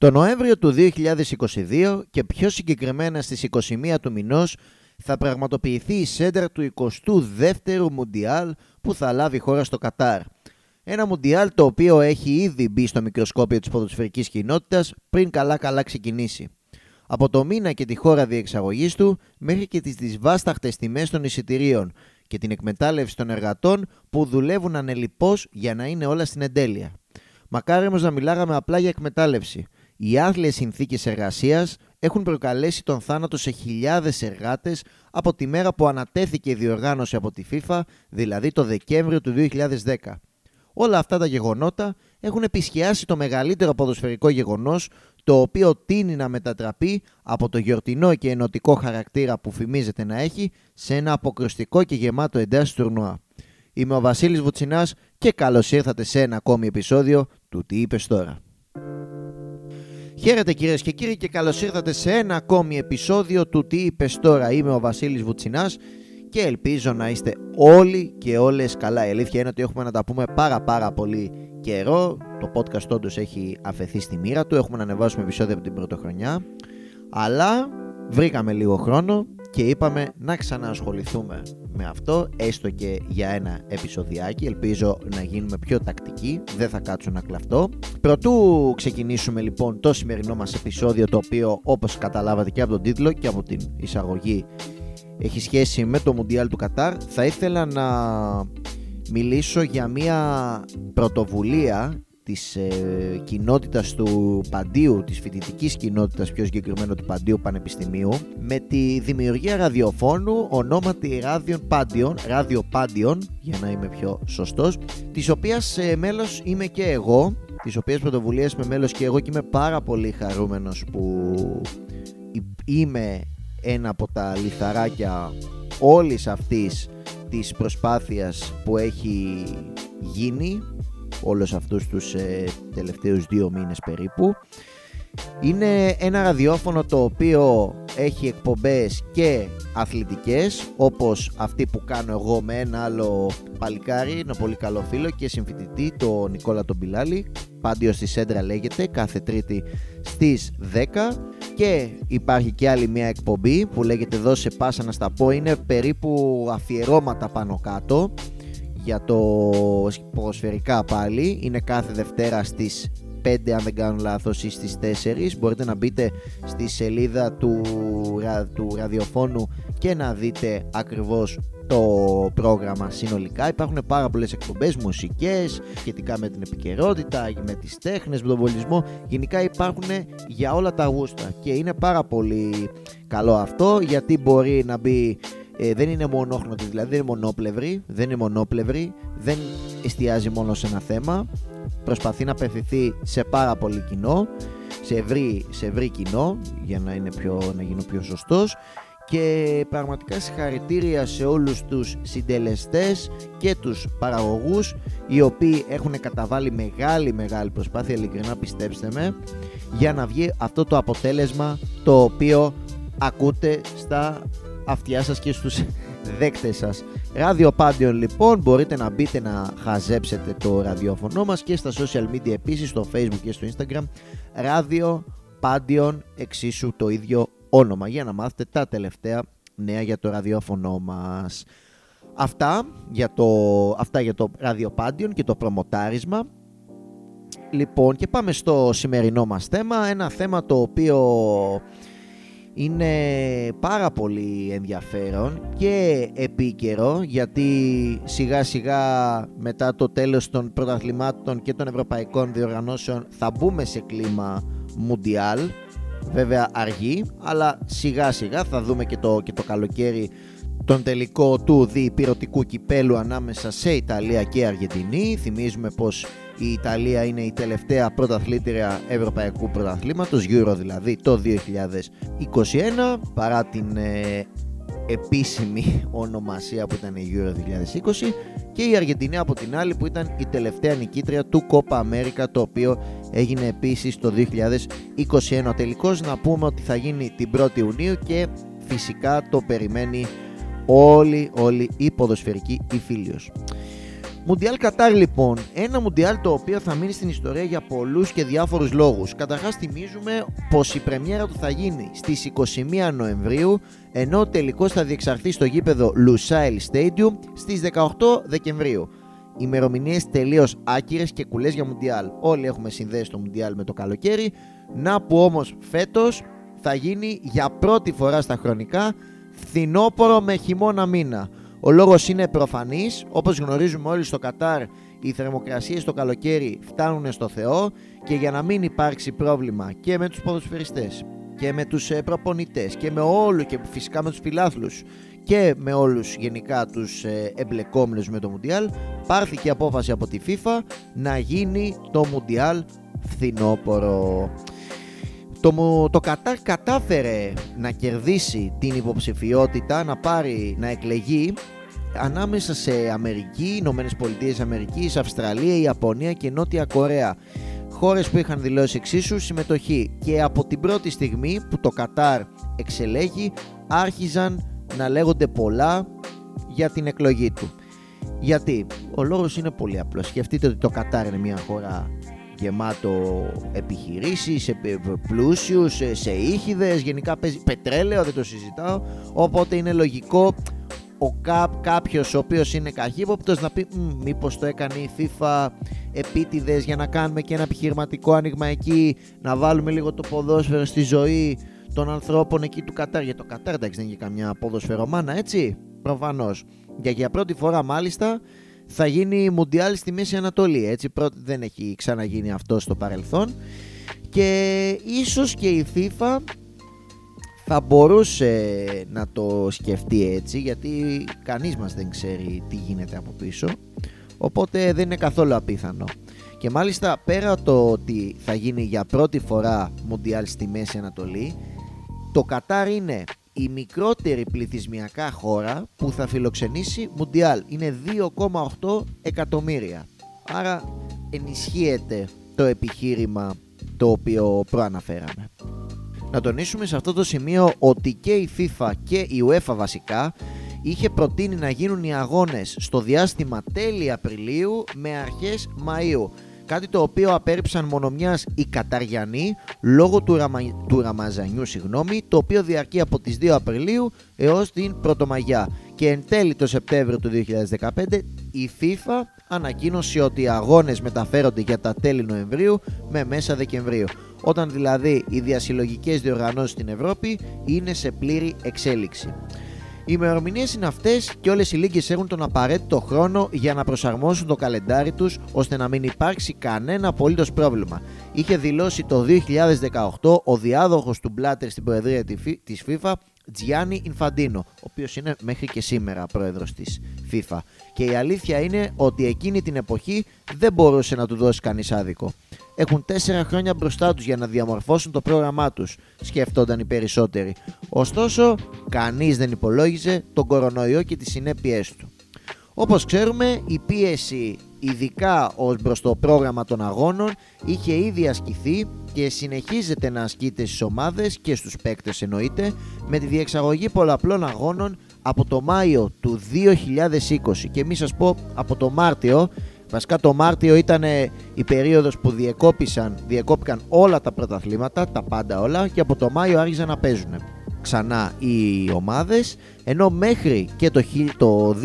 Το Νοέμβριο του 2022 και πιο συγκεκριμένα στις 21 του μηνός θα πραγματοποιηθεί η σέντρα του 22ου Μουντιάλ που θα λάβει χώρα στο Κατάρ. Ένα Μουντιάλ το οποίο έχει ήδη μπει στο μικροσκόπιο της ποδοσφαιρικής κοινότητας πριν καλά καλά ξεκινήσει. Από το μήνα και τη χώρα διεξαγωγής του μέχρι και τις δυσβάσταχτες τιμές των εισιτηρίων και την εκμετάλλευση των εργατών που δουλεύουν ανελιπώς για να είναι όλα στην εντέλεια. Μακάρι όμως να μιλάγαμε απλά για εκμετάλλευση. Οι άθλιες συνθήκες εργασίας έχουν προκαλέσει τον θάνατο σε χιλιάδες εργάτες από τη μέρα που ανατέθηκε η διοργάνωση από τη FIFA, δηλαδή το Δεκέμβριο του 2010. Όλα αυτά τα γεγονότα έχουν επισχιάσει το μεγαλύτερο ποδοσφαιρικό γεγονός το οποίο τίνει να μετατραπεί από το γιορτινό και ενωτικό χαρακτήρα που φημίζεται να έχει σε ένα αποκριστικό και γεμάτο εντάσεις τουρνουά. Είμαι ο Βασίλης Βουτσινάς και καλώς ήρθατε σε ένα ακόμη επεισόδιο του Τι είπες τώρα. Χαίρετε κυρίες και κύριοι και καλώς ήρθατε σε ένα ακόμη επεισόδιο του Τι είπες τώρα. Είμαι ο Βασίλης Βουτσινάς και ελπίζω να είστε όλοι και όλες καλά. Η αλήθεια είναι ότι έχουμε να τα πούμε πάρα πάρα πολύ καιρό. Το podcast όντως έχει αφαιθεί στη μοίρα του. Έχουμε να ανεβάσουμε επεισόδια από την πρωτοχρονιά. Αλλά βρήκαμε λίγο χρόνο και είπαμε να ξαναασχοληθούμε με αυτό έστω και για ένα επεισοδιάκι. Ελπίζω να γίνουμε πιο τακτικοί δεν θα κάτσω να κλαφτώ. Πρωτού ξεκινήσουμε λοιπόν το σημερινό μας επεισόδιο το οποίο όπως καταλάβατε και από τον τίτλο και από την εισαγωγή έχει σχέση με το Μουντιάλ του Κατάρ θα ήθελα να μιλήσω για μια πρωτοβουλία της ε, κοινότητας του Παντίου, της φοιτητικής κοινότητας πιο συγκεκριμένο του Παντίου Πανεπιστημίου με τη δημιουργία ραδιοφώνου ονόματι Ράδιον Πάντιον, Ράδιο Πάντιον για να είμαι πιο σωστός της οποίας ε, μέλος είμαι και εγώ τις οποίες πρωτοβουλίες είμαι μέλος και εγώ και είμαι πάρα πολύ χαρούμενος που είμαι ένα από τα λιθαράκια όλης αυτής της προσπάθειας που έχει γίνει όλους αυτούς τους ε, τελευταίους δύο μήνες περίπου. Είναι ένα ραδιόφωνο το οποίο έχει εκπομπές και αθλητικές όπως αυτή που κάνω εγώ με ένα άλλο παλικάρι, ένα πολύ καλό φίλο και συμφοιτητή, το Νικόλα τον Πιλάλη. Πάντιο στη Σέντρα λέγεται, κάθε τρίτη στις 10 και υπάρχει και άλλη μια εκπομπή που λέγεται «Δώσε πάσα να στα πω» είναι περίπου αφιερώματα πάνω κάτω για το ποδοσφαιρικά πάλι. Είναι κάθε Δευτέρα στις 5 αν δεν κάνω λάθος ή στις 4 μπορείτε να μπείτε στη σελίδα του, του ραδιοφώνου και να δείτε ακριβώς το πρόγραμμα συνολικά. Υπάρχουν πάρα πολλές εκπομπές μουσικές σχετικά με την επικαιρότητα με τις τέχνες, με τον βολισμό. Γενικά υπάρχουν για όλα τα γούστα και είναι πάρα πολύ καλό αυτό γιατί μπορεί να μπει ε, δεν είναι μονόχρωτη, δηλαδή δεν είναι μονόπλευρη, δεν είναι μονόπλευρη, δεν εστιάζει μόνο σε ένα θέμα, προσπαθεί να απευθυνθεί σε πάρα πολύ κοινό, σε ευρύ, σε ευρύ κοινό, για να, είναι πιο, να γίνω πιο σωστός. Και πραγματικά συγχαρητήρια σε όλους τους συντελεστές και τους παραγωγούς οι οποίοι έχουν καταβάλει μεγάλη μεγάλη προσπάθεια ειλικρινά πιστέψτε με για να βγει αυτό το αποτέλεσμα το οποίο ακούτε στα αυτιά σας και στους δέκτες σας. Ράδιο Πάντιον λοιπόν μπορείτε να μπείτε να χαζέψετε το ραδιόφωνο μας και στα social media επίσης στο facebook και στο instagram Ράδιο Πάντιον εξίσου το ίδιο όνομα για να μάθετε τα τελευταία νέα για το ραδιόφωνο μας. Αυτά για το, αυτά για το ραδιοπάντιον και το προμοτάρισμα. Λοιπόν και πάμε στο σημερινό μας θέμα, ένα θέμα το οποίο είναι πάρα πολύ ενδιαφέρον και επίκαιρο γιατί σιγά σιγά μετά το τέλος των πρωταθλημάτων και των ευρωπαϊκών διοργανώσεων θα μπούμε σε κλίμα μουντιάλ. Βέβαια αργή αλλά σιγά σιγά θα δούμε και το, και το καλοκαίρι τον τελικό του διπυρωτικού κυπέλου ανάμεσα σε Ιταλία και Αργεντινή. Θυμίζουμε πως η Ιταλία είναι η τελευταία πρωταθλήτρια ευρωπαϊκού πρωταθλήματος, Euro δηλαδή το 2021, παρά την ε, επίσημη ονομασία που ήταν η Euro 2020 και η Αργεντινή από την άλλη που ήταν η τελευταία νικήτρια του Copa America το οποίο έγινε επίσης το 2021. Τελικώς να πούμε ότι θα γίνει την 1η Ιουνίου και φυσικά το περιμένει όλη, όλη η ποδοσφαιρική η Μουντιάλ Κατάρ λοιπόν. Ένα Μουντιάλ το οποίο θα μείνει στην ιστορία για πολλούς και διάφορους λόγους. Καταρχάς, θυμίζουμε πως η πρεμιέρα του θα γίνει στις 21 Νοεμβρίου, ενώ ο τελικό θα διεξαρθεί στο γήπεδο Lusail Stadium στις 18 Δεκεμβρίου. Ημερομηνίες τελείως άκυρες και κουλές για Μουντιάλ. Όλοι έχουμε συνδέσεις το Μουντιάλ με το καλοκαίρι. Να που όμως φέτος θα γίνει για πρώτη φορά στα χρονικά φθινόπωρο με χειμώνα μήνα. Ο λόγος είναι προφανής, όπως γνωρίζουμε όλοι στο Κατάρ οι θερμοκρασίες το καλοκαίρι φτάνουν στο Θεό και για να μην υπάρξει πρόβλημα και με τους ποδοσφαιριστές και με τους ε, προπονητές και με όλου και φυσικά με τους φιλάθλους και με όλους γενικά τους ε, εμπλεκόμενους με το Μουντιάλ πάρθηκε απόφαση από τη FIFA να γίνει το Μουντιάλ φθινόπωρο. Το, το Κατάρ κατάφερε να κερδίσει την υποψηφιότητα, να πάρει, να εκλεγεί ανάμεσα σε Αμερική, Ηνωμένες Πολιτείες Αμερικής, Αυστραλία, Ιαπωνία και Νότια Κορέα. Χώρες που είχαν δηλώσει εξίσου συμμετοχή και από την πρώτη στιγμή που το Κατάρ εξελέγει άρχιζαν να λέγονται πολλά για την εκλογή του. Γιατί; Ο λόγος είναι πολύ απλός. Σκεφτείτε ότι το Κατάρ είναι μια χώρα γεμάτο επιχειρήσεις, σε πλούσιους, σε ήχηδες, γενικά παίζει πετρέλαιο, δεν το συζητάω, οπότε είναι λογικό ο κά, κάποιος ο οποίος είναι καχύποπτος να πει μήπως το έκανε η FIFA επίτηδες για να κάνουμε και ένα επιχειρηματικό άνοιγμα εκεί, να βάλουμε λίγο το ποδόσφαιρο στη ζωή των ανθρώπων εκεί του Κατάρ. Για το Κατάρ εντάξει δεν είναι καμιά ποδοσφαιρομάνα έτσι, προφανώς. Για, για πρώτη φορά μάλιστα θα γίνει Μουντιάλ στη Μέση Ανατολή. Έτσι, δεν έχει ξαναγίνει αυτό στο παρελθόν. Και ίσως και η FIFA θα μπορούσε να το σκεφτεί έτσι γιατί κανείς μας δεν ξέρει τι γίνεται από πίσω οπότε δεν είναι καθόλου απίθανο και μάλιστα πέρα το ότι θα γίνει για πρώτη φορά Μουντιάλ στη Μέση Ανατολή το Κατάρ είναι η μικρότερη πληθυσμιακά χώρα που θα φιλοξενήσει Μουντιάλ. Είναι 2,8 εκατομμύρια. Άρα ενισχύεται το επιχείρημα το οποίο προαναφέραμε. Να τονίσουμε σε αυτό το σημείο ότι και η FIFA και η UEFA βασικά είχε προτείνει να γίνουν οι αγώνες στο διάστημα τέλη Απριλίου με αρχές Μαΐου κάτι το οποίο απέρριψαν μονομιάς οι Καταριανοί λόγω του, ραμα... του Ραμαζανιού συγγνώμη, το οποίο διαρκεί από τις 2 Απριλίου έως την Πρωτομαγιά και εν τέλει το Σεπτέμβριο του 2015 η FIFA ανακοίνωσε ότι οι αγώνες μεταφέρονται για τα τέλη Νοεμβρίου με μέσα Δεκεμβρίου όταν δηλαδή οι διασυλλογικές διοργανώσεις στην Ευρώπη είναι σε πλήρη εξέλιξη. Οι ημερομηνίες είναι αυτές και όλες οι λίγε έχουν τον απαραίτητο χρόνο για να προσαρμόσουν το καλεντάρι τους ώστε να μην υπάρξει κανένα απολύτως πρόβλημα. Είχε δηλώσει το 2018 ο διάδοχος του Μπλάτερ στην Προεδρία της FIFA, Τζιάννη Ινφαντίνο, ο οποίος είναι μέχρι και σήμερα πρόεδρος της FIFA. Και η αλήθεια είναι ότι εκείνη την εποχή δεν μπορούσε να του δώσει κανείς άδικο έχουν 4 χρόνια μπροστά τους για να διαμορφώσουν το πρόγραμμά τους, σκέφτονταν οι περισσότεροι. Ωστόσο, κανείς δεν υπολόγιζε τον κορονοϊό και τις συνέπειές του. Όπως ξέρουμε, η πίεση ειδικά ως προς το πρόγραμμα των αγώνων είχε ήδη ασκηθεί και συνεχίζεται να ασκείται στις ομάδες και στους παίκτες εννοείται με τη διεξαγωγή πολλαπλών αγώνων από το Μάιο του 2020 και μη σας πω από το Μάρτιο Βασικά το Μάρτιο ήταν η περίοδος που διεκόπησαν, διεκόπηκαν όλα τα πρωταθλήματα, τα πάντα όλα και από το Μάιο άρχισαν να παίζουν ξανά οι ομάδες ενώ μέχρι και το, το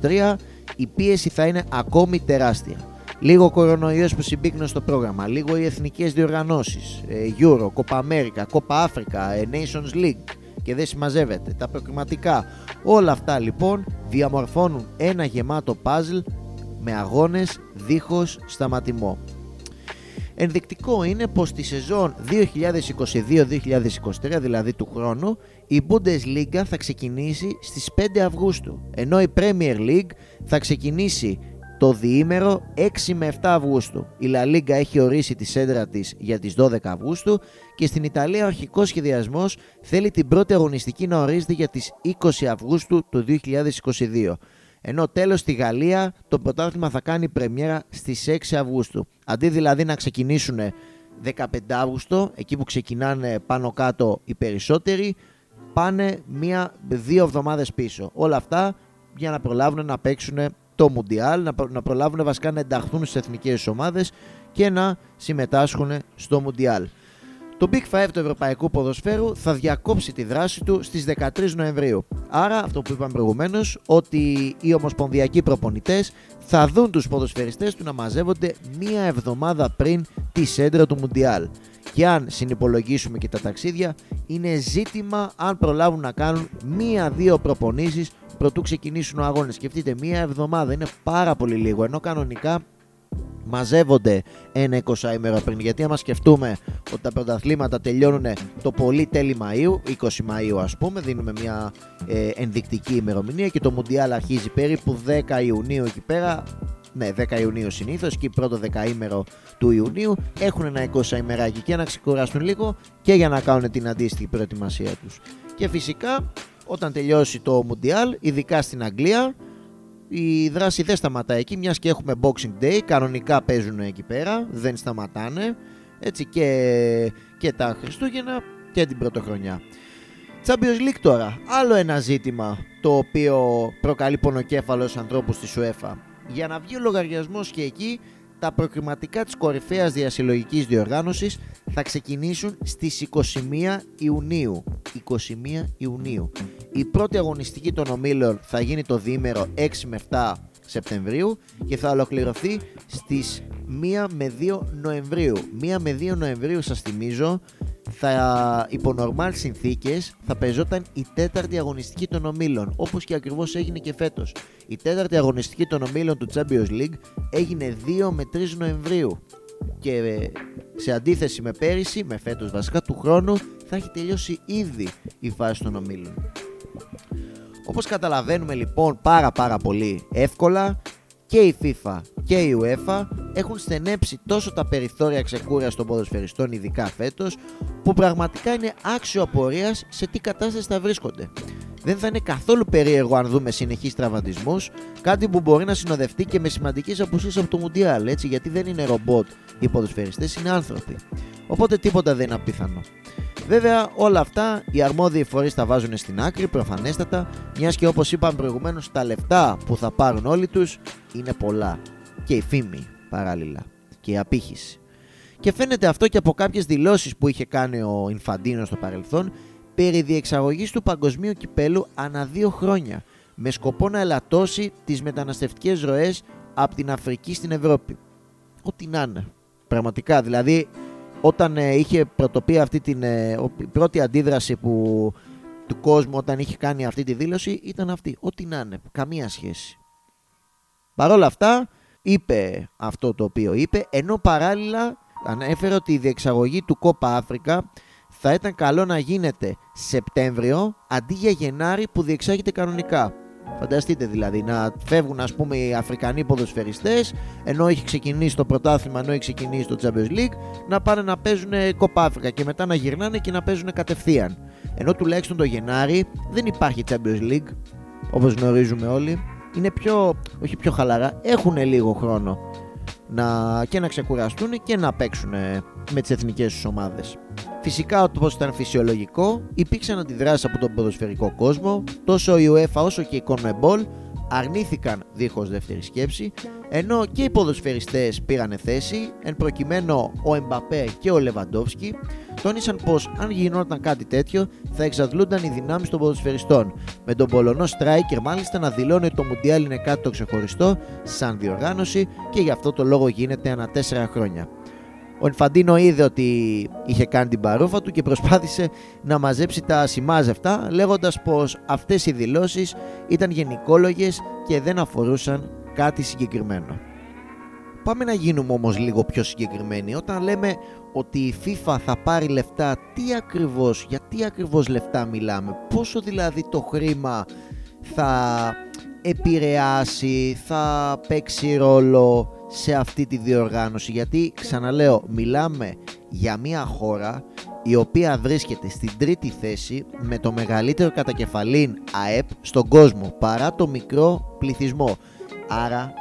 2023 η πίεση θα είναι ακόμη τεράστια. Λίγο κορονοϊός που συμπίκνουν στο πρόγραμμα, λίγο οι εθνικές διοργανώσεις, ε, Euro, Copa America, Copa Africa, ε, Nations League και δεν συμμαζεύεται, τα προκριματικά. Όλα αυτά λοιπόν διαμορφώνουν ένα γεμάτο puzzle με αγώνες δίχως σταματημό. Ενδεικτικό είναι πως στη σεζόν 2022-2023 δηλαδή του χρόνου η Bundesliga θα ξεκινήσει στις 5 Αυγούστου ενώ η Premier League θα ξεκινήσει το διήμερο 6 με 7 Αυγούστου. Η La Liga έχει ορίσει τη σέντρα της για τις 12 Αυγούστου και στην Ιταλία ο αρχικός σχεδιασμός θέλει την πρώτη αγωνιστική να ορίζεται για τις 20 Αυγούστου του 2022. Ενώ τέλος στη Γαλλία το πρωτάθλημα θα κάνει πρεμιέρα στις 6 Αυγούστου. Αντί δηλαδή να ξεκινήσουν 15 Αύγουστο, εκεί που ξεκινάνε πάνω κάτω οι περισσότεροι, πάνε μία-δύο εβδομάδες πίσω. Όλα αυτά για να προλάβουν να παίξουν το Μουντιάλ, να, να προλάβουν βασικά να ενταχθούν στις εθνικές ομάδες και να συμμετάσχουν στο Μουντιάλ. Το Big Five του Ευρωπαϊκού Ποδοσφαίρου θα διακόψει τη δράση του στις 13 Νοεμβρίου. Άρα, αυτό που είπαμε προηγουμένως, ότι οι ομοσπονδιακοί προπονητές θα δουν τους ποδοσφαιριστές του να μαζεύονται μία εβδομάδα πριν τη σέντρα του Μουντιάλ. Και αν συνυπολογίσουμε και τα ταξίδια, είναι ζήτημα αν προλάβουν να κάνουν μία-δύο προπονήσεις προτού ξεκινήσουν ο αγώνες. Σκεφτείτε, μία εβδομάδα είναι πάρα πολύ λίγο, ενώ κανονικά μαζεύονται ένα 20 ημέρα πριν. Γιατί άμα σκεφτούμε ότι τα πρωταθλήματα τελειώνουν το πολύ τέλη Μαΐου, 20 Μαΐου ας πούμε, δίνουμε μια ε, ενδεικτική ημερομηνία και το Μουντιάλ αρχίζει περίπου 10 Ιουνίου εκεί πέρα. Ναι, 10 Ιουνίου συνήθως και πρώτο δεκαήμερο του Ιουνίου έχουν ένα 20 ημεράκι και να ξεκουράσουν λίγο και για να κάνουν την αντίστοιχη προετοιμασία τους. Και φυσικά όταν τελειώσει το Μουντιάλ, ειδικά στην Αγγλία, η δράση δεν σταματά εκεί, μιας και έχουμε Boxing Day, κανονικά παίζουν εκεί πέρα, δεν σταματάνε, έτσι και, και τα Χριστούγεννα και την Πρωτοχρονιά. Champions League τώρα, άλλο ένα ζήτημα το οποίο προκαλεί πονοκέφαλος στους ανθρώπους της UEFA. Για να βγει ο λογαριασμός και εκεί, τα προκριματικά της κορυφαίας διασυλλογικής διοργάνωσης θα ξεκινήσουν στις 21 Ιουνίου. 21 Ιουνίου. Η πρώτη αγωνιστική των ομίλων θα γίνει το διήμερο 6 με 7 Σεπτεμβρίου και θα ολοκληρωθεί στις 1 με 2 Νοεμβρίου. 1 με 2 Νοεμβρίου σας θυμίζω θα υπό νορμάλ συνθήκες θα παίζονταν η τέταρτη αγωνιστική των ομίλων όπως και ακριβώς έγινε και φέτος. Η τέταρτη αγωνιστική των ομίλων του Champions League έγινε 2 με 3 Νοεμβρίου και ε, σε αντίθεση με πέρυσι, με φέτος βασικά του χρόνου θα έχει τελειώσει ήδη η φάση των ομίλων. Όπως καταλαβαίνουμε λοιπόν πάρα πάρα πολύ εύκολα και η FIFA και η UEFA έχουν στενέψει τόσο τα περιθώρια ξεκούρας των ποδοσφαιριστών ειδικά φέτος που πραγματικά είναι άξιο απορίας σε τι κατάσταση θα βρίσκονται. Δεν θα είναι καθόλου περίεργο αν δούμε συνεχείς τραυματισμούς, κάτι που μπορεί να συνοδευτεί και με σημαντικές απουσίες από το Μουντιάλ, έτσι, γιατί δεν είναι ρομπότ οι ποδοσφαιριστές, είναι άνθρωποι. Οπότε τίποτα δεν είναι απίθανο. Βέβαια, όλα αυτά οι αρμόδιοι φορείς τα βάζουν στην άκρη, προφανέστατα, μιας και όπως είπαμε προηγουμένως, τα λεφτά που θα πάρουν όλοι τους είναι πολλά. Και η φήμη παράλληλα. Και η απήχηση. Και φαίνεται αυτό και από κάποιες δηλώσεις που είχε κάνει ο Ινφαντίνο στο παρελθόν περί διεξαγωγής του παγκοσμίου κυπέλου ανά δύο χρόνια με σκοπό να ελαττώσει τις μεταναστευτικές ροές από την Αφρική στην Ευρώπη. Ό,τι να είναι. Πραγματικά, δηλαδή όταν ε, είχε πρωτοπεί αυτή την ε, η πρώτη αντίδραση που, του κόσμου όταν είχε κάνει αυτή τη δήλωση ήταν αυτή. Ό,τι να είναι. Καμία σχέση. Παρ' όλα αυτά είπε αυτό το οποίο είπε ενώ παράλληλα ανέφερε ότι η διεξαγωγή του Κόπα Αφρικα θα ήταν καλό να γίνεται Σεπτέμβριο αντί για Γενάρη που διεξάγεται κανονικά. Φανταστείτε δηλαδή να φεύγουν ας πούμε οι Αφρικανοί ποδοσφαιριστές ενώ έχει ξεκινήσει το πρωτάθλημα, ενώ έχει ξεκινήσει το Champions League να πάνε να παίζουν Κόπα Αφρικα και μετά να γυρνάνε και να παίζουν κατευθείαν. Ενώ τουλάχιστον το Γενάρη δεν υπάρχει Champions League όπως γνωρίζουμε όλοι. Είναι πιο, όχι πιο χαλαρά, έχουν λίγο χρόνο να, και να ξεκουραστούν και να παίξουν με τις εθνικές τους ομάδες. Φυσικά, όπως ήταν φυσιολογικό, υπήρξαν αντιδράσεις από τον ποδοσφαιρικό κόσμο, τόσο η UEFA όσο και η CONMEBOL αρνήθηκαν δίχως δεύτερη σκέψη, ενώ και οι ποδοσφαιριστές πήραν θέση, εν προκειμένου ο Εμπαπέ και ο Λεβαντόφσκι, τόνισαν πως αν γινόταν κάτι τέτοιο θα εξαντλούνταν οι δυνάμεις των ποδοσφαιριστών, με τον Πολωνό Στράικερ μάλιστα να δηλώνει ότι το Μουντιάλ είναι κάτι το ξεχωριστό σαν διοργάνωση και γι' αυτό το λόγο γίνεται ανά τέσσερα χρόνια. Ο Ενφαντίνο είδε ότι είχε κάνει την παρούφα του και προσπάθησε να μαζέψει τα σημάζευτα λέγοντας πως αυτές οι δηλώσεις ήταν γενικόλογες και δεν αφορούσαν κάτι συγκεκριμένο. Πάμε να γίνουμε όμως λίγο πιο συγκεκριμένοι. Όταν λέμε ότι η FIFA θα πάρει λεφτά, τι ακριβώς, για τι ακριβώς λεφτά μιλάμε, πόσο δηλαδή το χρήμα θα επηρεάσει, θα παίξει ρόλο σε αυτή τη διοργάνωση; Γιατί ξαναλέω μιλάμε για μια χώρα η οποία βρίσκεται στην τρίτη θέση με το μεγαλύτερο κατακεφαλήν ΑΕΠ στον κόσμο παρά το μικρό πληθυσμό. Άρα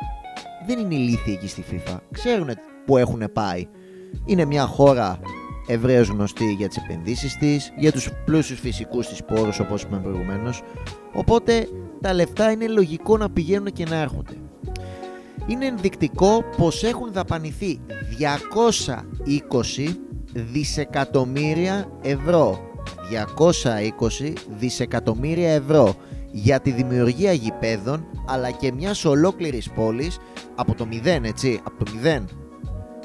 δεν είναι ηλίθιοι εκεί στη FIFA. Ξέρουν που έχουν πάει είναι μια χώρα ευρέως γνωστή για τις επενδύσεις της για τους πλούσιους φυσικούς της πόρους όπως είπαμε προηγουμένως. Οπότε τα λεφτά είναι λογικό να πηγαίνουν και να έρχονται. Είναι ενδεικτικό πως έχουν δαπανηθεί 220 δισεκατομμύρια ευρώ. 220 δισεκατομμύρια ευρώ για τη δημιουργία γηπέδων αλλά και μιας ολόκληρης πόλης από το μηδέν έτσι, από το μηδέν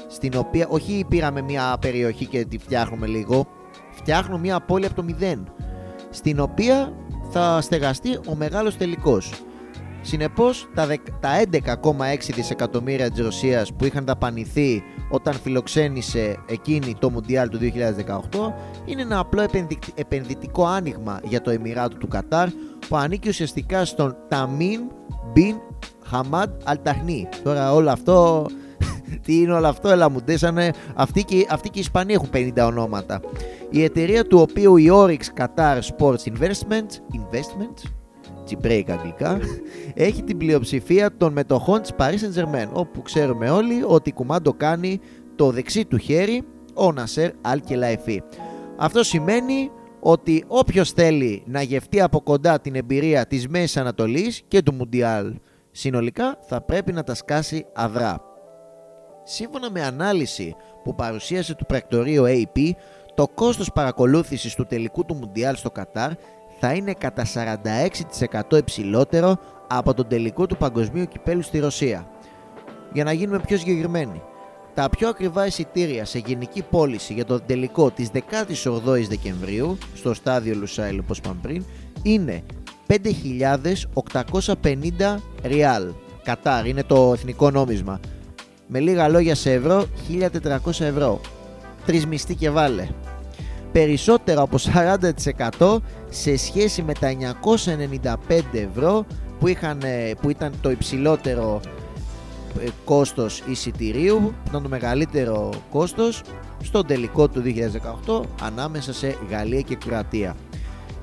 στην οποία όχι πήραμε μια περιοχή και τη φτιάχνουμε λίγο φτιάχνουμε μια πόλη από το μηδέν στην οποία θα στεγαστεί ο μεγάλος τελικός Συνεπώς τα 11,6 δισεκατομμύρια της Ρωσίας που είχαν δαπανηθεί όταν φιλοξένησε εκείνη το Μουντιάλ του 2018 είναι ένα απλό επενδυτικό άνοιγμα για το Εμμυράτο του Κατάρ που ανήκει ουσιαστικά στον Ταμίν Μπιν Χαμάντ Αλταχνή. Τώρα όλο αυτό, τι είναι όλο αυτό, έλα μου ντέσανε, αυτοί και, αυτοί και οι Ισπανοί έχουν 50 ονόματα. Η εταιρεία του οποίου η Oryx Qatar Sports Investments, Investments break αγγλικά, έχει την πλειοψηφία των μετοχών της Paris Saint Germain, όπου ξέρουμε όλοι ότι κουμάντο κάνει το δεξί του χέρι ο Νασέρ Αλκελαϊφή. Αυτό σημαίνει ότι όποιος θέλει να γευτεί από κοντά την εμπειρία της Μέσης Ανατολής και του Μουντιάλ συνολικά θα πρέπει να τα σκάσει αδρά. Σύμφωνα με ανάλυση που παρουσίασε το πρακτορείο AP, το κόστος παρακολούθησης του τελικού του Μουντιάλ στο Κατάρ θα είναι κατά 46% υψηλότερο από τον τελικό του παγκοσμίου κυπέλου στη Ρωσία. Για να γίνουμε πιο συγκεκριμένοι, τα πιο ακριβά εισιτήρια σε γενική πώληση για τον τελικό της 18ης Δεκεμβρίου στο στάδιο Λουσάιλ όπως είπαμε πριν είναι 5.850 ριάλ. Κατάρ είναι το εθνικό νόμισμα. Με λίγα λόγια σε ευρώ 1.400 ευρώ. Τρεις μισθοί και βάλε περισσότερο από 40% σε σχέση με τα 995 ευρώ που, είχαν, ε, που ήταν το υψηλότερο ε, κόστος εισιτηρίου, που ήταν το μεγαλύτερο κόστος στον τελικό του 2018 ανάμεσα σε Γαλλία και Κροατία.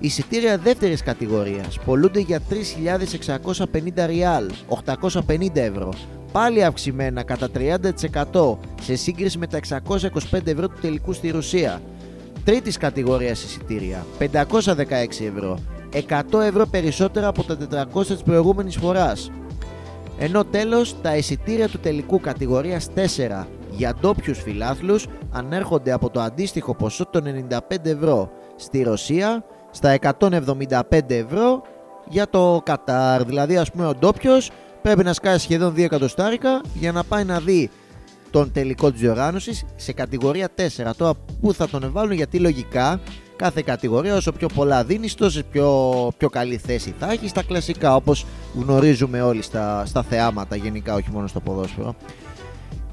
Εισιτήρια δεύτερης κατηγορίας. Πολλούνται για 3.650 ριάλ, 850 ευρώ, πάλι αυξημένα κατά 30% σε σύγκριση με τα 625 ευρώ του τελικού στη Ρωσία τρίτης κατηγορίας εισιτήρια 516 ευρώ. 100 ευρώ περισσότερα από τα 400 της προηγούμενης φοράς. Ενώ τέλος τα εισιτήρια του τελικού κατηγορίας 4 για ντόπιους φιλάθλους ανέρχονται από το αντίστοιχο ποσό των 95 ευρώ. Στη Ρωσία στα 175 ευρώ για το Κατάρ δηλαδή ας πούμε ο ντόπιος πρέπει να σκάσει σχεδόν 2 εκατοστάρικα για να πάει να δει τον τελικό της διοργάνωσης σε κατηγορία 4. Τώρα πού θα τον βάλουν γιατί λογικά κάθε κατηγορία όσο πιο πολλά δίνεις τόσο πιο, πιο καλή θέση θα έχεις στα κλασικά όπως γνωρίζουμε όλοι στα, στα θεάματα γενικά όχι μόνο στο ποδόσφαιρο.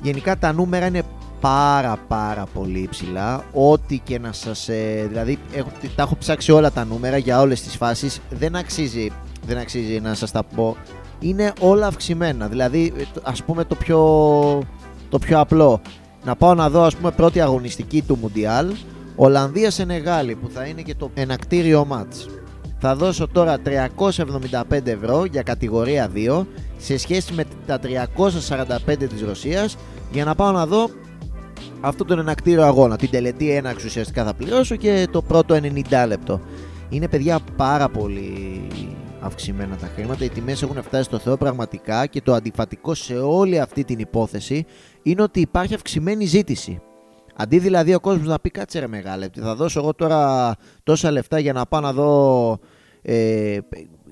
Γενικά τα νούμερα είναι πάρα πάρα πολύ υψηλά ό,τι και να σας ε, δηλαδή έχω, τα έχω ψάξει όλα τα νούμερα για όλες τις φάσεις. Δεν αξίζει, δεν αξίζει να σας τα πω. Είναι όλα αυξημένα. Δηλαδή ας πούμε το πιο το πιο απλό. Να πάω να δω ας πούμε πρώτη αγωνιστική του Μουντιάλ. Ολλανδία Σενεγάλη που θα είναι και το ενακτήριο μάτς. Θα δώσω τώρα 375 ευρώ για κατηγορία 2 σε σχέση με τα 345 της Ρωσίας. Για να πάω να δω αυτό τον ενακτήριο αγώνα. Την τελετή ένα ουσιαστικά θα πληρώσω και το πρώτο 90 λεπτό. Είναι παιδιά πάρα πολύ αυξημένα τα χρήματα. Οι τιμές έχουν φτάσει στο Θεό πραγματικά και το αντιφατικό σε όλη αυτή την υπόθεση είναι ότι υπάρχει αυξημένη ζήτηση. Αντί δηλαδή ο κόσμος να πει κάτσε ρε μεγάλε, θα δώσω εγώ τώρα τόσα λεφτά για να πάω να δω ε,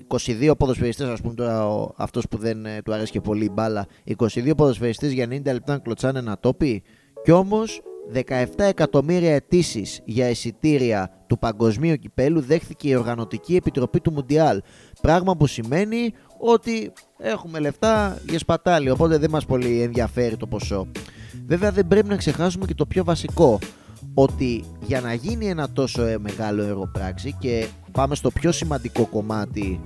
22 ποδοσφαιριστές, ας πούμε τώρα αυτός που δεν ε, του αρέσει και πολύ η μπάλα, 22 ποδοσφαιριστές για 90 λεπτά να κλωτσάνε ένα τόπι. Κι όμως 17 εκατομμύρια αιτήσεις για εισιτήρια του παγκοσμίου κυπέλου δέχθηκε η Οργανωτική Επιτροπή του Μουντιάλ. Πράγμα που σημαίνει ότι έχουμε λεφτά για σπατάλη, οπότε δεν μας πολύ ενδιαφέρει το ποσό. Βέβαια δεν πρέπει να ξεχάσουμε και το πιο βασικό, ότι για να γίνει ένα τόσο ε, μεγάλο έργο πράξη και πάμε στο πιο σημαντικό κομμάτι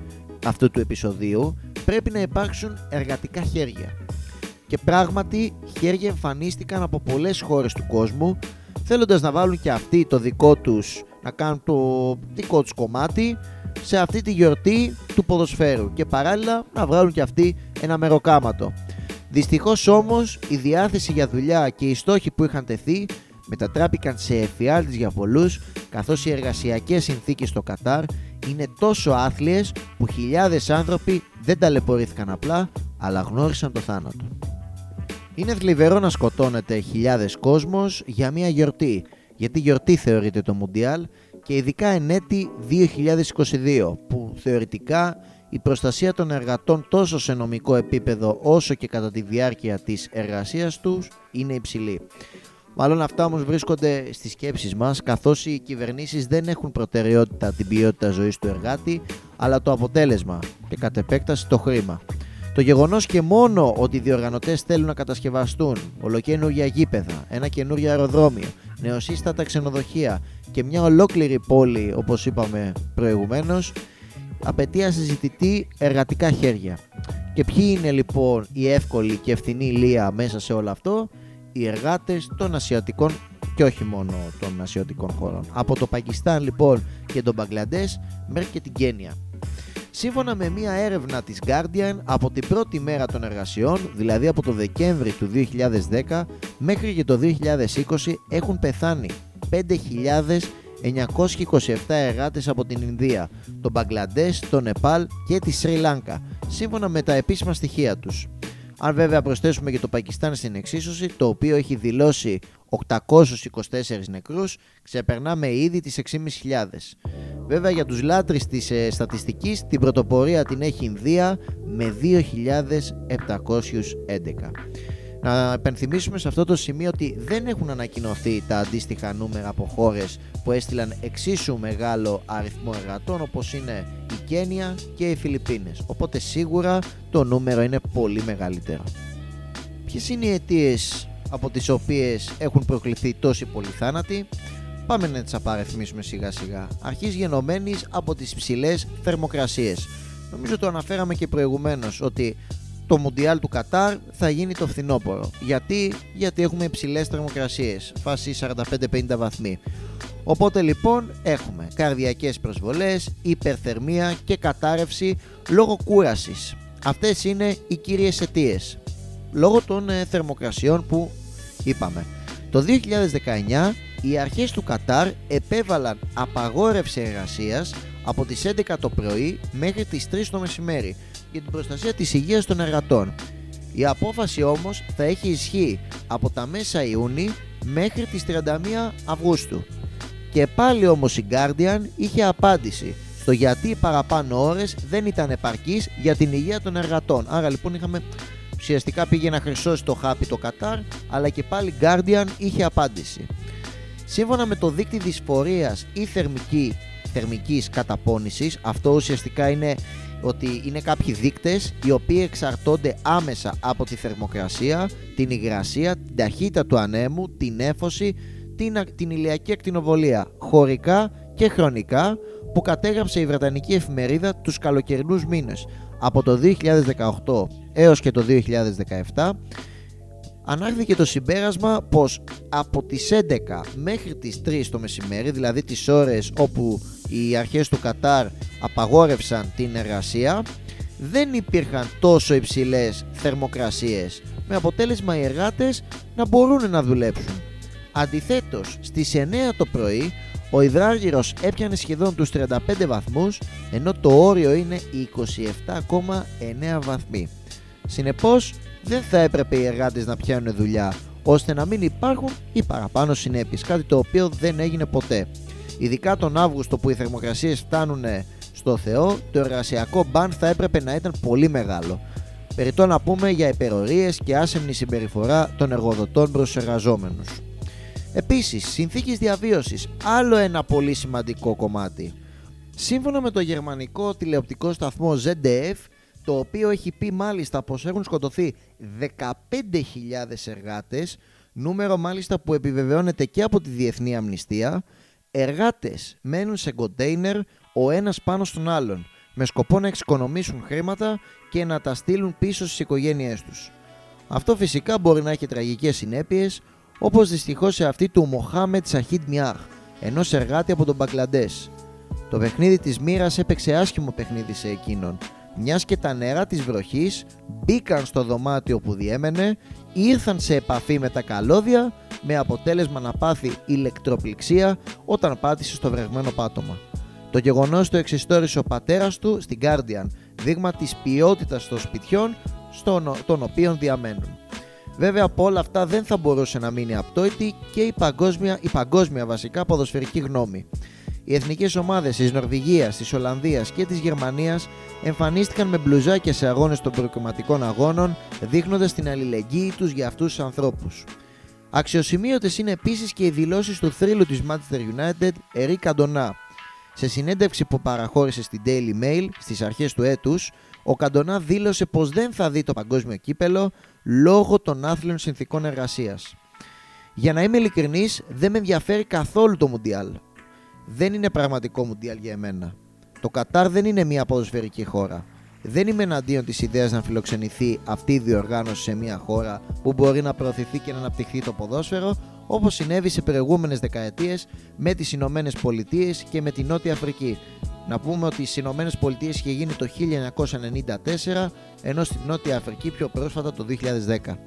αυτού του επεισοδίου, πρέπει να υπάρξουν εργατικά χέρια. Και πράγματι χέρια εμφανίστηκαν από πολλές χώρες του κόσμου θέλοντας να βάλουν και αυτοί το δικό τους, να κάνουν το δικό τους κομμάτι σε αυτή τη γιορτή του ποδοσφαίρου και παράλληλα να βγάλουν και αυτοί ένα μεροκάματο. Δυστυχώς όμως η διάθεση για δουλειά και οι στόχοι που είχαν τεθεί μετατράπηκαν σε εφιάλτης για πολλούς καθώς οι εργασιακές συνθήκες στο Κατάρ είναι τόσο άθλιες που χιλιάδες άνθρωποι δεν ταλαιπωρήθηκαν απλά, αλλά γνώρισαν το θάνατο. Είναι θλιβερό να σκοτώνεται χιλιάδες κόσμος για μια γιορτή, γιατί γιορτή θεωρείται το Μουντιάλ και ειδικά εν έτη 2022, που θεωρητικά η προστασία των εργατών τόσο σε νομικό επίπεδο όσο και κατά τη διάρκεια της εργασίας τους είναι υψηλή. Μάλλον αυτά όμως βρίσκονται στις σκέψεις μας καθώς οι κυβερνήσεις δεν έχουν προτεραιότητα την ποιότητα ζωής του εργάτη αλλά το αποτέλεσμα και κατ' επέκταση το χρήμα. Το γεγονός και μόνο ότι οι διοργανωτές θέλουν να κατασκευαστούν ολοκένουργια γήπεδα, ένα καινούριο αεροδρόμιο, νεοσύστατα ξενοδοχεία και μια ολόκληρη πόλη, όπως είπαμε προηγουμένως, απαιτεί ασυζητητή εργατικά χέρια. Και ποιοι είναι λοιπόν οι εύκολοι και ευθυνοί λία μέσα σε όλο αυτό, οι εργάτες των ασιατικών και όχι μόνο των ασιατικών χωρών. Από το Πακιστάν λοιπόν και τον Μπαγκλαντές μέχρι και την Κένια. Σύμφωνα με μία έρευνα της Guardian, από την πρώτη μέρα των εργασιών, δηλαδή από το Δεκέμβρη του 2010 μέχρι και το 2020, έχουν πεθάνει 5.927 εργάτες από την Ινδία, τον Μπαγκλαντές, το Νεπάλ και τη Σρι Λάνκα, σύμφωνα με τα επίσημα στοιχεία τους. Αν βέβαια προσθέσουμε και το Πακιστάν στην εξίσωση, το οποίο έχει δηλώσει 824 νεκρούς, ξεπερνάμε ήδη τις 6.500. Βέβαια για τους λάτρεις της ε, στατιστικής, την πρωτοπορία την έχει η Ινδία με 2.711. Να επενθυμίσουμε σε αυτό το σημείο ότι δεν έχουν ανακοινωθεί τα αντίστοιχα νούμερα από χώρες που έστειλαν εξίσου μεγάλο αριθμό εργατών όπως είναι η Κένια και οι Φιλιππίνες. Οπότε σίγουρα το νούμερο είναι πολύ μεγαλύτερο. Ποιες είναι οι αιτίες από τις οποίες έχουν προκληθεί τόσοι πολλοί θάνατοι; Πάμε να τις απαριθμίσουμε σιγά σιγά. Αρχής γενομένης από τις ψηλές θερμοκρασίες. Νομίζω το αναφέραμε και προηγουμένως ότι το Μουντιάλ του Κατάρ θα γίνει το φθινόπωρο. Γιατί, Γιατί έχουμε υψηλές θερμοκρασίες, φάση 45-50 βαθμοί. Οπότε λοιπόν έχουμε καρδιακές προσβολές, υπερθερμία και κατάρρευση λόγω κούρασης. Αυτές είναι οι κύριες αιτίες. Λόγω των ε, θερμοκρασιών που είπαμε. Το 2019 οι αρχές του Κατάρ επέβαλαν απαγόρευση εργασίας από τις 11 το πρωί μέχρι τις 3 το μεσημέρι για την προστασία της υγείας των εργατών. Η απόφαση όμως θα έχει ισχύ από τα μέσα Ιούνιου μέχρι τις 31 Αυγούστου. Και πάλι όμως η Guardian είχε απάντηση στο γιατί οι παραπάνω ώρες δεν ήταν επαρκείς για την υγεία των εργατών. Άρα λοιπόν είχαμε ουσιαστικά πήγε να χρυσώσει το χάπι το Κατάρ αλλά και πάλι Guardian είχε απάντηση. Σύμφωνα με το δίκτυο δυσφορίας ή θερμική, θερμικής καταπώνησης, αυτό ουσιαστικά είναι ότι είναι κάποιοι δείκτες οι οποίοι εξαρτώνται άμεσα από τη θερμοκρασία, την υγρασία, την ταχύτητα του ανέμου, την έφωση, την, την ηλιακή ακτινοβολία, χωρικά και χρονικά που κατέγραψε η Βρετανική εφημερίδα τους καλοκαιρινούς μήνες. Από το 2018 έως και το 2017 ανάχθηκε το συμπέρασμα πως από τις 11 μέχρι τις 3 το μεσημέρι, δηλαδή τις ώρες όπου οι αρχές του Κατάρ απαγόρευσαν την εργασία, δεν υπήρχαν τόσο υψηλές θερμοκρασίες, με αποτέλεσμα οι εργάτες να μπορούν να δουλέψουν. Αντιθέτως, στις 9 το πρωί, ο υδράργυρος έπιανε σχεδόν τους 35 βαθμούς, ενώ το όριο είναι οι 27,9 βαθμοί. Συνεπώς, δεν θα έπρεπε οι εργάτες να πιάνουν δουλειά, ώστε να μην υπάρχουν ή παραπάνω συνέπειες, κάτι το οποίο δεν έγινε ποτέ. Ειδικά τον Αύγουστο που οι θερμοκρασίες φτάνουν στο Θεό, το εργασιακό μπαν θα έπρεπε να ήταν πολύ μεγάλο. Περιτώ να πούμε για υπερορίες και άσεμνη συμπεριφορά των εργοδοτών προς τους εργαζόμενους. Επίσης, συνθήκες διαβίωσης, άλλο ένα πολύ σημαντικό κομμάτι. Σύμφωνα με το γερμανικό τηλεοπτικό σταθμό ZDF, το οποίο έχει πει μάλιστα πως έχουν σκοτωθεί 15.000 εργάτες, νούμερο μάλιστα που επιβεβαιώνεται και από τη Διεθνή Αμνηστία, εργάτες μένουν σε κοντέινερ ο ένας πάνω στον άλλον, με σκοπό να εξοικονομήσουν χρήματα και να τα στείλουν πίσω στις οικογένειές τους. Αυτό φυσικά μπορεί να έχει τραγικές συνέπειες, όπως δυστυχώς σε αυτή του Μοχάμετ Σαχίντ Μιάχ, ενός εργάτη από τον Μπαγκλαντές. Το παιχνίδι της μοίρας έπαιξε άσχημο παιχνίδι σε εκείνον, μιας και τα νερά της βροχής μπήκαν στο δωμάτιο που διέμενε, ήρθαν σε επαφή με τα καλώδια με αποτέλεσμα να πάθει ηλεκτροπληξία όταν πάτησε στο βρεγμένο πάτωμα. Το γεγονός το εξιστόρισε ο πατέρας του στην Guardian, δείγμα της ποιότητας των σπιτιών στον, των οποίων διαμένουν. Βέβαια από όλα αυτά δεν θα μπορούσε να μείνει απτόητη και η παγκόσμια, η παγκόσμια βασικά ποδοσφαιρική γνώμη. Οι εθνικές ομάδες της Νορβηγίας, της Ολλανδίας και της Γερμανίας εμφανίστηκαν με μπλουζάκια σε αγώνες των προκριματικών αγώνων, δείχνοντας την αλληλεγγύη τους για αυτούς τους ανθρώπους. Αξιοσημείωτες είναι επίσης και οι δηλώσεις του θρύλου της Manchester United, Eric Cantona. Σε συνέντευξη που παραχώρησε στην Daily Mail στις αρχές του έτους, ο Καντονά δήλωσε πως δεν θα δει το παγκόσμιο κύπελο λόγω των άθλιων συνθήκων εργασίας. Για να είμαι ειλικρινής, δεν με ενδιαφέρει καθόλου το Μουντιάλ δεν είναι πραγματικό Μουντιάλ για εμένα. Το Κατάρ δεν είναι μια ποδοσφαιρική χώρα. Δεν είμαι εναντίον της ιδέας να φιλοξενηθεί αυτή η διοργάνωση σε μια χώρα που μπορεί να προωθηθεί και να αναπτυχθεί το ποδόσφαιρο, όπως συνέβη σε προηγούμενες δεκαετίες με τις Ηνωμένες Πολιτείες και με τη Νότια Αφρική. Να πούμε ότι στις Ηνωμένες Πολιτείες είχε γίνει το 1994, ενώ στη Νότια Αφρική πιο πρόσφατα το 2010.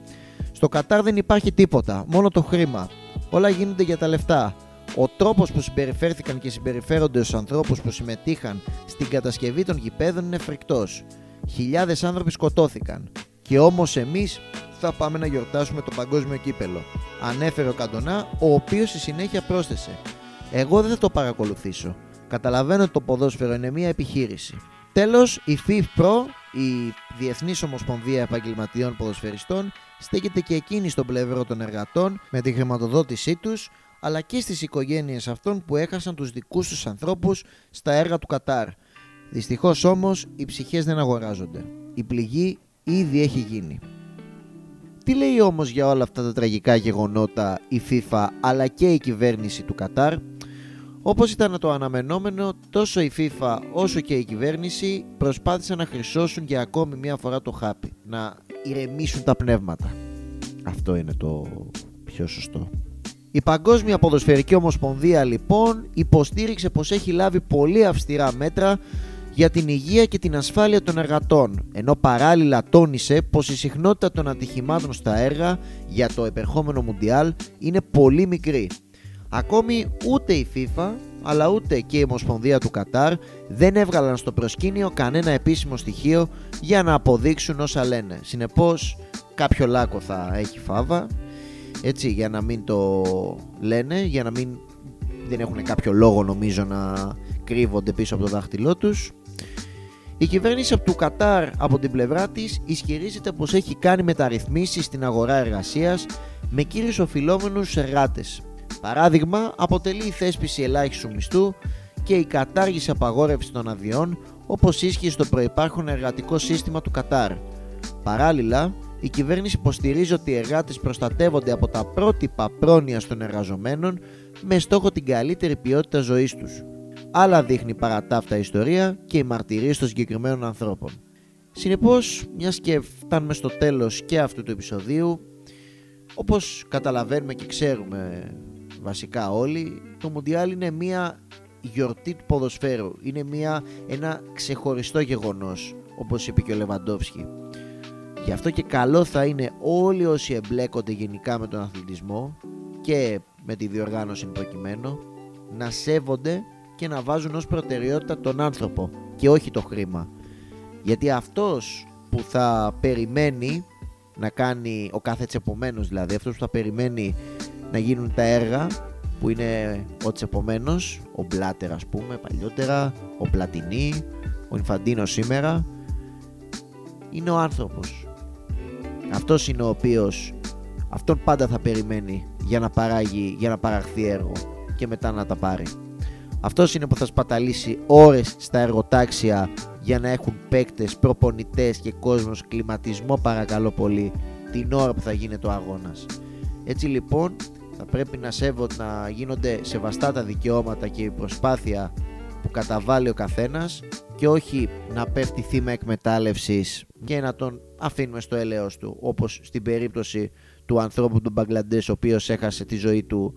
Στο Κατάρ δεν υπάρχει τίποτα, μόνο το χρήμα. Όλα γίνονται για τα λεφτά. Ο τρόπος που συμπεριφέρθηκαν και συμπεριφέρονται στους ανθρώπους που συμμετείχαν στην κατασκευή των γηπέδων είναι φρικτός. Χιλιάδες άνθρωποι σκοτώθηκαν. Και όμως εμείς θα πάμε να γιορτάσουμε το παγκόσμιο κύπελο. Ανέφερε ο Καντονά, ο οποίος στη συνέχεια πρόσθεσε. Εγώ δεν θα το παρακολουθήσω. Καταλαβαίνω ότι το ποδόσφαιρο είναι μια επιχείρηση. Τέλος, η FIFPro, η Διεθνής Ομοσπονδία Επαγγελματιών Ποδοσφαιριστών, στέκεται και εκείνη στον πλευρό των εργατών με τη χρηματοδότησή τους αλλά και στις οικογένειες αυτών που έχασαν τους δικούς τους ανθρώπους στα έργα του Κατάρ. Δυστυχώς όμως οι ψυχές δεν αγοράζονται. Η πληγή ήδη έχει γίνει. Τι λέει όμως για όλα αυτά τα τραγικά γεγονότα η FIFA αλλά και η κυβέρνηση του Κατάρ; Όπως ήταν το αναμενόμενο, τόσο η FIFA όσο και η κυβέρνηση προσπάθησαν να χρυσώσουν για ακόμη μια φορά το χάπι, να ηρεμήσουν τα πνεύματα. Αυτό είναι το πιο σωστό. Η Παγκόσμια Ποδοσφαιρική Ομοσπονδία λοιπόν υποστήριξε πως έχει λάβει πολύ αυστηρά μέτρα για την υγεία και την ασφάλεια των εργατών, ενώ παράλληλα τόνισε πως η συχνότητα των ατυχημάτων στα έργα για το επερχόμενο Μουντιάλ είναι πολύ μικρή. Ακόμη ούτε η FIFA αλλά ούτε και η Ομοσπονδία του Κατάρ δεν έβγαλαν στο προσκήνιο κανένα επίσημο στοιχείο για να αποδείξουν όσα λένε. Συνεπώς κάποιο λάκκο θα έχει φάβα έτσι για να μην το λένε, για να μην δεν έχουν κάποιο λόγο νομίζω να κρύβονται πίσω από το δάχτυλό τους. Η κυβέρνηση του Κατάρ από την πλευρά της ισχυρίζεται πως έχει κάνει μεταρρυθμίσεις στην αγορά εργασίας με κύριους οφειλόμενους εργάτες. Παράδειγμα αποτελεί η θέσπιση ελάχιστου μισθού και η κατάργηση απαγόρευσης των αδειών όπως ίσχυε στο προϋπάρχον εργατικό σύστημα του Κατάρ. Παράλληλα, η κυβέρνηση υποστηρίζει ότι οι εργάτες προστατεύονται από τα πρότυπα πρόνοια των εργαζομένων με στόχο την καλύτερη ποιότητα ζωής τους. Άλλα δείχνει παρά τα ιστορία και οι μαρτυρίε των συγκεκριμένων ανθρώπων. Συνεπώς, μιας και φτάνουμε στο τέλος και αυτού του επεισοδίου, όπως καταλαβαίνουμε και ξέρουμε βασικά όλοι, το Μουντιάλ είναι μια γιορτή του ποδοσφαίρου. Είναι μια, ένα ξεχωριστό γεγονός, όπως είπε και ο Λεβαντόφσκι. Γι' αυτό και καλό θα είναι όλοι όσοι εμπλέκονται γενικά με τον αθλητισμό και με τη διοργάνωση προκειμένου να σέβονται και να βάζουν ως προτεραιότητα τον άνθρωπο και όχι το χρήμα. Γιατί αυτός που θα περιμένει να κάνει ο κάθε τσεπομένος δηλαδή, αυτός που θα περιμένει να γίνουν τα έργα που είναι ο τσεπομένος, ο Μπλάτερ ας πούμε παλιότερα, ο Πλατινί, ο Ινφαντίνο σήμερα, είναι ο άνθρωπος αυτός είναι ο οποίος αυτόν πάντα θα περιμένει για να παράγει, για να παραχθεί έργο και μετά να τα πάρει. Αυτός είναι που θα σπαταλήσει ώρες στα εργοτάξια για να έχουν παίκτες, προπονητές και κόσμος κλιματισμό παρακαλώ πολύ την ώρα που θα γίνεται ο αγώνας. Έτσι λοιπόν θα πρέπει να σέβω να γίνονται σεβαστά τα δικαιώματα και η προσπάθεια που καταβάλει ο καθένας και όχι να πέφτει θύμα εκμετάλλευσης και να τον αφήνουμε στο έλεος του όπως στην περίπτωση του ανθρώπου του Μπαγκλαντές ο οποίος έχασε τη ζωή του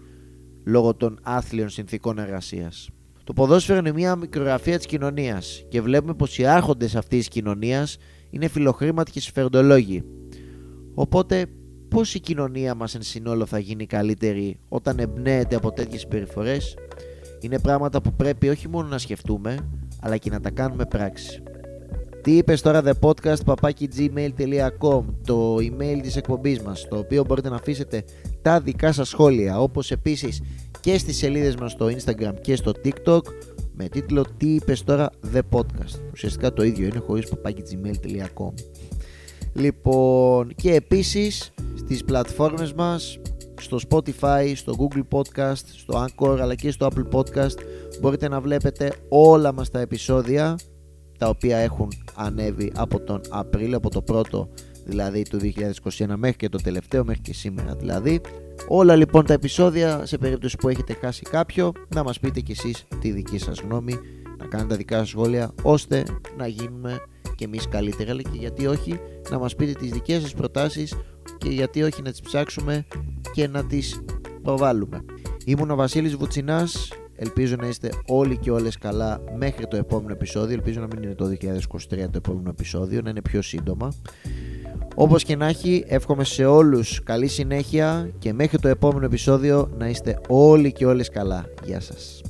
λόγω των άθλιων συνθήκων εργασίας. Το ποδόσφαιρο είναι μια μικρογραφία της κοινωνίας και βλέπουμε πως οι άρχοντες αυτής της κοινωνίας είναι φιλοχρήματοι και συμφεροντολόγοι. Οπότε πώς η κοινωνία μας εν συνόλο θα γίνει καλύτερη όταν εμπνέεται από τέτοιες περιφορές; Είναι πράγματα που πρέπει όχι μόνο να σκεφτούμε, αλλά και να τα κάνουμε πράξη. Τι είπες τώρα the podcast papakigmail.com το email της εκπομπής μας το οποίο μπορείτε να αφήσετε τα δικά σας σχόλια όπως επίσης και στις σελίδες μας στο Instagram και στο TikTok με τίτλο Τι είπες τώρα The Podcast. Ουσιαστικά το ίδιο είναι χωρίς papakigmail.com Λοιπόν και επίσης στις πλατφόρμες μας στο Spotify, στο Google Podcast, στο Anchor αλλά και στο Apple Podcast μπορείτε να βλέπετε όλα μας τα επεισόδια τα οποία έχουν ανέβει από τον Απρίλιο, από το πρώτο δηλαδή του 2021 μέχρι και το τελευταίο, μέχρι και σήμερα δηλαδή. Όλα λοιπόν τα επεισόδια, σε περίπτωση που έχετε χάσει κάποιο, να μας πείτε κι εσείς τη δική σας γνώμη, να κάνετε τα δικά σας σχόλια, ώστε να γίνουμε και εμείς καλύτερα, αλλά και γιατί όχι να μας πείτε τις δικές σας προτάσεις και γιατί όχι να τις ψάξουμε και να τις προβάλλουμε. Ήμουν ο Βασίλης Βουτσινάς, Ελπίζω να είστε όλοι και όλες καλά μέχρι το επόμενο επεισόδιο. Ελπίζω να μην είναι το 2023 το επόμενο επεισόδιο, να είναι πιο σύντομα. Όπως και να έχει, εύχομαι σε όλους καλή συνέχεια και μέχρι το επόμενο επεισόδιο να είστε όλοι και όλες καλά. Γεια σας.